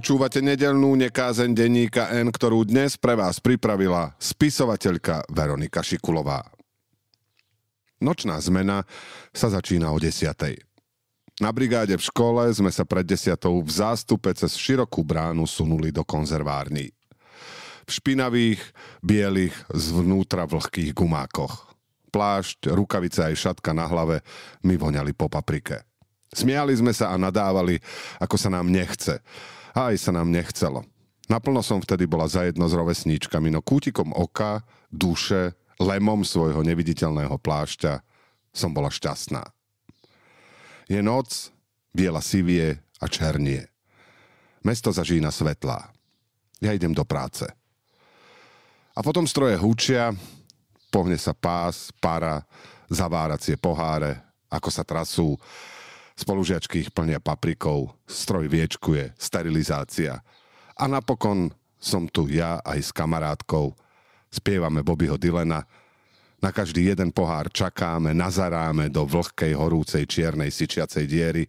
Počúvate nedelnú nekázeň denníka N, ktorú dnes pre vás pripravila spisovateľka Veronika Šikulová. Nočná zmena sa začína o 10. Na brigáde v škole sme sa pred desiatou v zástupe cez širokú bránu sunuli do konzervární. V špinavých, bielých, zvnútra vlhkých gumákoch. Plášť, rukavice aj šatka na hlave mi voňali po paprike. Smiali sme sa a nadávali, ako sa nám nechce. A aj sa nám nechcelo. Naplno som vtedy bola zajedno s rovesníčkami, no kútikom oka, duše, lemom svojho neviditeľného plášťa som bola šťastná. Je noc, biela sivie a černie. Mesto zažína svetlá. Ja idem do práce. A potom stroje hučia, pohne sa pás, para, zaváracie poháre, ako sa trasú, Spolužiačky ich plnia paprikou, stroj viečkuje, sterilizácia. A napokon som tu ja aj s kamarátkou. Spievame Bobbyho Dylena. Na každý jeden pohár čakáme, nazaráme do vlhkej, horúcej, čiernej, syčiacej diery.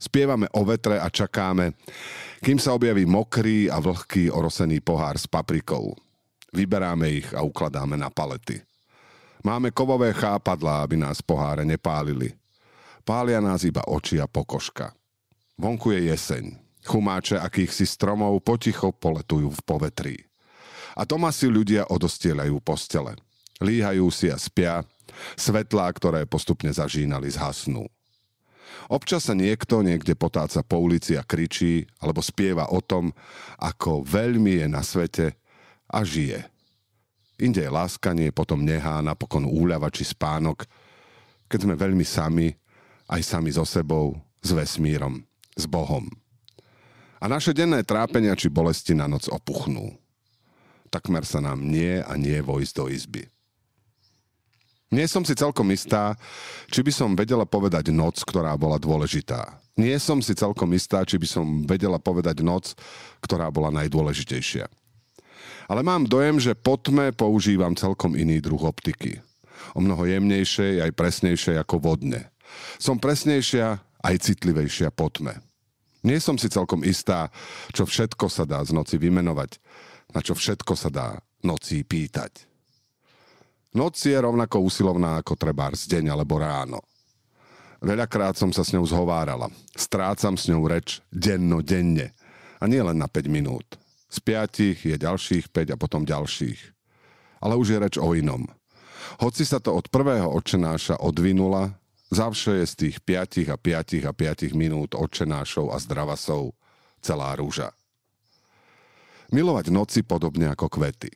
Spievame o vetre a čakáme, kým sa objaví mokrý a vlhký orosený pohár s paprikou. Vyberáme ich a ukladáme na palety. Máme kovové chápadlá, aby nás poháre nepálili. Pália nás iba oči a pokožka. Vonku je jeseň. Chumáče akýchsi stromov poticho poletujú v povetrí. A doma si ľudia odostielajú postele. Líhajú si a spia. Svetlá, ktoré postupne zažínali, zhasnú. Občas sa niekto niekde potáca po ulici a kričí, alebo spieva o tom, ako veľmi je na svete a žije. Inde je láskanie, potom nehá, napokon úľava či spánok. Keď sme veľmi sami, aj sami so sebou, s vesmírom, s Bohom. A naše denné trápenia či bolesti na noc opuchnú. Takmer sa nám nie a nie vojsť do izby. Nie som si celkom istá, či by som vedela povedať noc, ktorá bola dôležitá. Nie som si celkom istá, či by som vedela povedať noc, ktorá bola najdôležitejšia. Ale mám dojem, že po tme používam celkom iný druh optiky. O mnoho jemnejšej aj presnejšej ako vodne. Som presnejšia aj citlivejšia po tme. Nie som si celkom istá, čo všetko sa dá z noci vymenovať, na čo všetko sa dá noci pýtať. Noc je rovnako usilovná ako trebár z deň alebo ráno. Veľakrát som sa s ňou zhovárala. Strácam s ňou reč denno denne. A nie len na 5 minút. Z piatich je ďalších 5 a potom ďalších. Ale už je reč o inom. Hoci sa to od prvého očenáša odvinula, Zavše je z tých 5 a 5 a 5 minút odčenášov a zdravasov celá rúža. Milovať noci podobne ako kvety.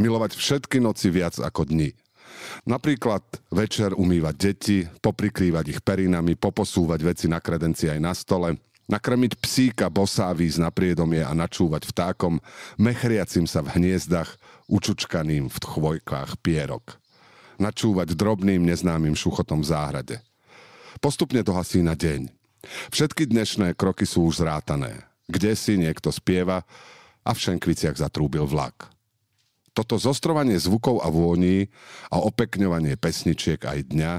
Milovať všetky noci viac ako dni. Napríklad večer umývať deti, poprikrývať ich perinami, poposúvať veci na kredenci aj na stole, nakrmiť psíka bosá výsť na priedomie a načúvať vtákom, mechriacim sa v hniezdach, učučkaným v chvojkách pierok načúvať drobným neznámym šuchotom v záhrade. Postupne to hasí na deň. Všetky dnešné kroky sú už zrátané. Kde si niekto spieva a v Šenkviciach zatrúbil vlak. Toto zostrovanie zvukov a vôní a opekňovanie pesničiek aj dňa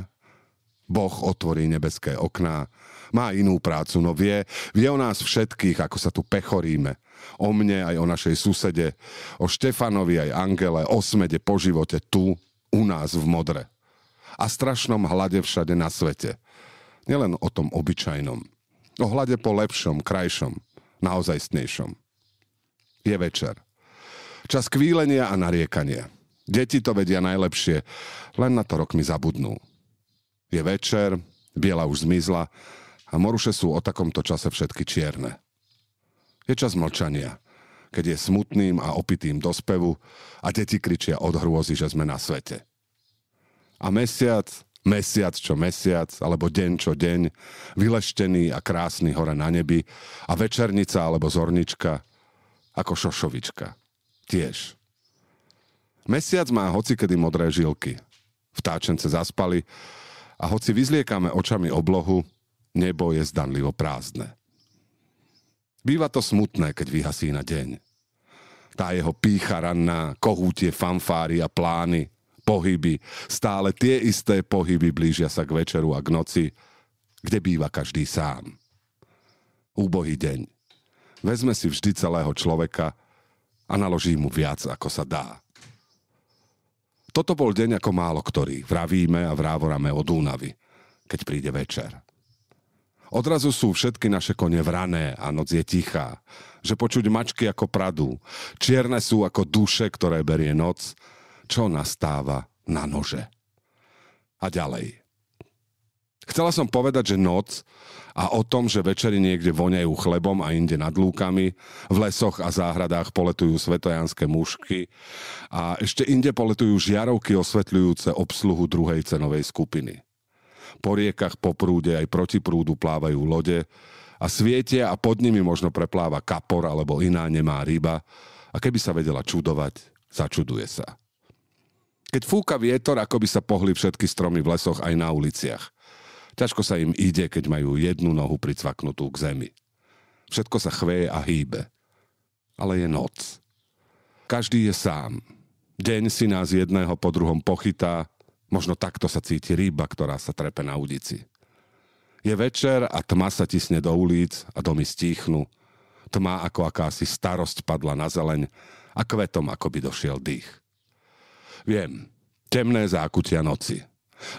Boh otvorí nebeské okná, má inú prácu, no vie, vie o nás všetkých, ako sa tu pechoríme. O mne aj o našej susede, o Štefanovi aj Angele, o smede po živote tu, u nás v modre. A strašnom hlade všade na svete. Nielen o tom obyčajnom. O hlade po lepšom, krajšom, naozajstnejšom. Je večer. Čas kvílenia a nariekania. Deti to vedia najlepšie, len na to rok mi zabudnú. Je večer, biela už zmizla a moruše sú o takomto čase všetky čierne. Je čas mlčania keď je smutným a opitým do spevu a deti kričia od hrôzy, že sme na svete. A mesiac, mesiac čo mesiac, alebo deň čo deň, vyleštený a krásny hore na nebi a večernica alebo zornička ako šošovička. Tiež. Mesiac má hocikedy modré žilky. Vtáčence zaspali a hoci vyzliekame očami oblohu, nebo je zdanlivo prázdne. Býva to smutné, keď vyhasí na deň. Tá jeho pícha ranná, kohútie, fanfáry a plány, pohyby, stále tie isté pohyby blížia sa k večeru a k noci, kde býva každý sám. Úbohý deň. Vezme si vždy celého človeka a naloží mu viac, ako sa dá. Toto bol deň ako málo ktorý. Vravíme a vrávorame od Únavy, keď príde večer. Odrazu sú všetky naše kone vrané a noc je tichá. Že počuť mačky ako pradu. Čierne sú ako duše, ktoré berie noc, čo nastáva na nože. A ďalej. Chcela som povedať, že noc a o tom, že večeri niekde voňajú chlebom a inde nad lúkami, v lesoch a záhradách poletujú svetojanské mušky a ešte inde poletujú žiarovky osvetľujúce obsluhu druhej cenovej skupiny. Po riekach, po prúde aj proti prúdu plávajú lode a svietia a pod nimi možno prepláva kapor alebo iná nemá ryba a keby sa vedela čudovať, začuduje sa. Keď fúka vietor, ako by sa pohli všetky stromy v lesoch aj na uliciach. Ťažko sa im ide, keď majú jednu nohu pricvaknutú k zemi. Všetko sa chveje a hýbe. Ale je noc. Každý je sám. Deň si nás jedného po druhom pochytá Možno takto sa cíti ryba, ktorá sa trepe na udici. Je večer a tma sa tisne do ulic a domy stíchnu. Tma ako akási starosť padla na zeleň a kvetom ako by došiel dých. Viem, temné zákutia noci.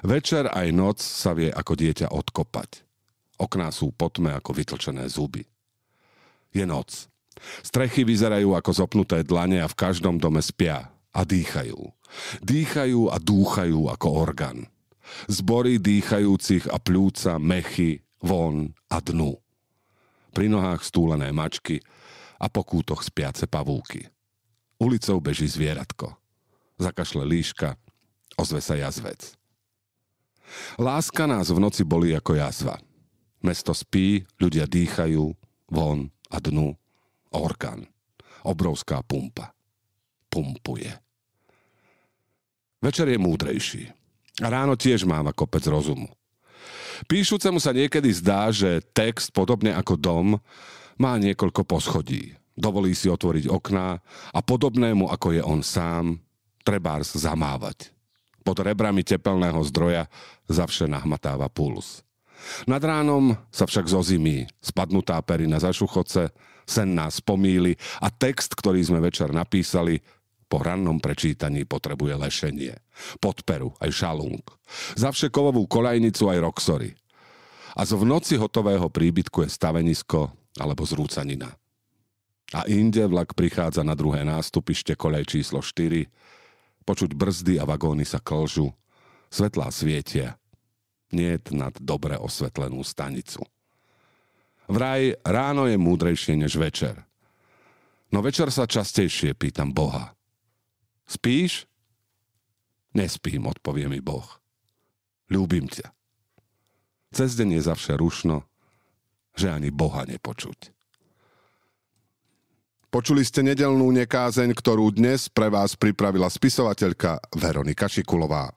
Večer aj noc sa vie ako dieťa odkopať. Okná sú potme ako vytlčené zuby. Je noc. Strechy vyzerajú ako zopnuté dlane a v každom dome spia a dýchajú. Dýchajú a dúchajú ako orgán. Zbory dýchajúcich a pľúca, mechy, von a dnu. Pri nohách stúlené mačky a po kútoch spiace pavúky. Ulicou beží zvieratko. Zakašle líška, ozve sa jazvec. Láska nás v noci bolí ako jazva. Mesto spí, ľudia dýchajú, von a dnu. Orgán. Obrovská pumpa. Pumpuje. Večer je múdrejší. A ráno tiež máva kopec rozumu. Píšucemu sa niekedy zdá, že text, podobne ako dom, má niekoľko poschodí. Dovolí si otvoriť okná a podobnému, ako je on sám, trebárs zamávať. Pod rebrami tepelného zdroja zavše nahmatáva puls. Nad ránom sa však zozimí, spadnutá perina za šuchoce, sen nás pomíli a text, ktorý sme večer napísali, po rannom prečítaní potrebuje lešenie. Podperu, aj šalung. Zavše kovovú kolajnicu aj roxory. A z v noci hotového príbytku je stavenisko alebo zrúcanina. A inde vlak prichádza na druhé nástupište kolej číslo 4, počuť brzdy a vagóny sa klžu, svetlá svietia, nie nad dobre osvetlenú stanicu. Vraj ráno je múdrejšie než večer. No večer sa častejšie pýtam Boha. Spíš? Nespím, odpovie mi Boh. Ľúbim ťa. Cez deň je zavše rušno, že ani Boha nepočuť. Počuli ste nedelnú nekázeň, ktorú dnes pre vás pripravila spisovateľka Veronika Šikulová.